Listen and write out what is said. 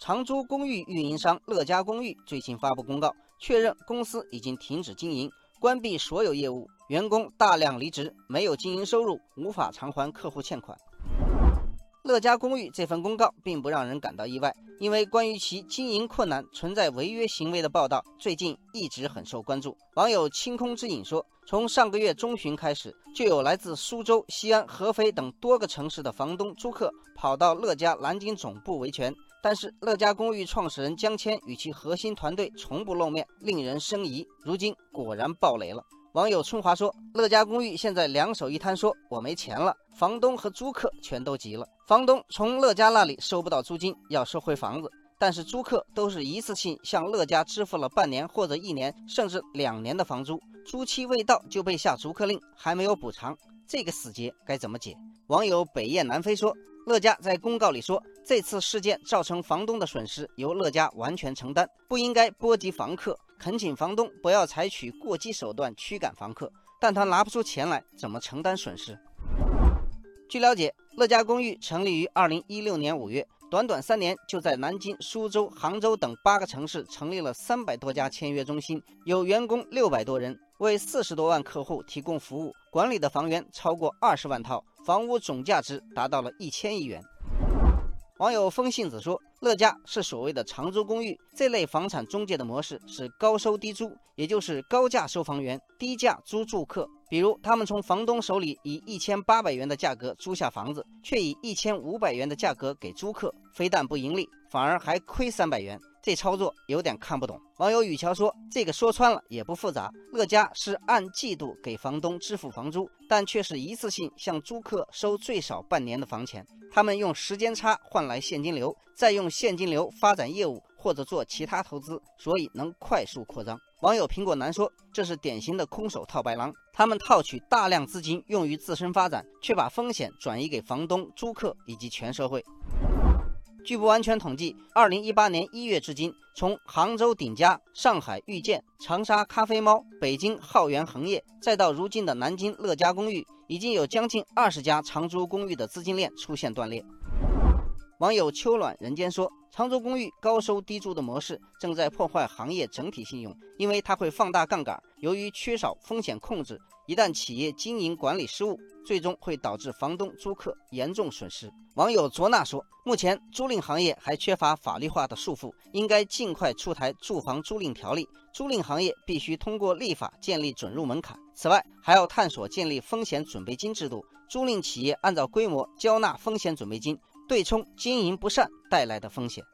长租公寓运营商乐家公寓最近发布公告，确认公司已经停止经营，关闭所有业务，员工大量离职，没有经营收入，无法偿还客户欠款。乐家公寓这份公告并不让人感到意外，因为关于其经营困难、存在违约行为的报道最近一直很受关注。网友清空之影说，从上个月中旬开始，就有来自苏州、西安、合肥等多个城市的房东、租客跑到乐家南京总部维权。但是乐家公寓创始人江谦与其核心团队从不露面，令人生疑。如今果然爆雷了。网友春华说：“乐家公寓现在两手一摊，说我没钱了，房东和租客全都急了。房东从乐嘉那里收不到租金，要收回房子，但是租客都是一次性向乐嘉支付了半年或者一年，甚至两年的房租，租期未到就被下逐客令，还没有补偿，这个死结该怎么解？”网友北雁南飞说。乐嘉在公告里说，这次事件造成房东的损失由乐嘉完全承担，不应该波及房客，恳请房东不要采取过激手段驱赶房客。但他拿不出钱来，怎么承担损失？据了解，乐嘉公寓成立于二零一六年五月，短短三年就在南京、苏州、杭州等八个城市成立了三百多家签约中心，有员工六百多人，为四十多万客户提供服务，管理的房源超过二十万套。房屋总价值达到了一千亿元。网友风信子说：“乐家是所谓的长租公寓这类房产中介的模式是高收低租，也就是高价收房源，低价租住客。比如，他们从房东手里以一千八百元的价格租下房子，却以一千五百元的价格给租客，非但不盈利，反而还亏三百元。”这操作有点看不懂。网友雨乔说：“这个说穿了也不复杂，乐嘉是按季度给房东支付房租，但却是一次性向租客收最少半年的房钱。他们用时间差换来现金流，再用现金流发展业务或者做其他投资，所以能快速扩张。”网友苹果男说：“这是典型的空手套白狼，他们套取大量资金用于自身发展，却把风险转移给房东、租客以及全社会。”据不完全统计，二零一八年一月至今，从杭州鼎家、上海遇见、长沙咖啡猫、北京浩源恒业，再到如今的南京乐家公寓，已经有将近二十家长租公寓的资金链出现断裂。网友秋暖人间说，长租公寓高收低租的模式正在破坏行业整体信用，因为它会放大杠杆。由于缺少风险控制，一旦企业经营管理失误，最终会导致房东、租客严重损失。网友卓娜说，目前租赁行业还缺乏法律化的束缚，应该尽快出台住房租赁条例。租赁行业必须通过立法建立准入门槛。此外，还要探索建立风险准备金制度，租赁企业按照规模交纳风险准备金。对冲经营不善带来的风险。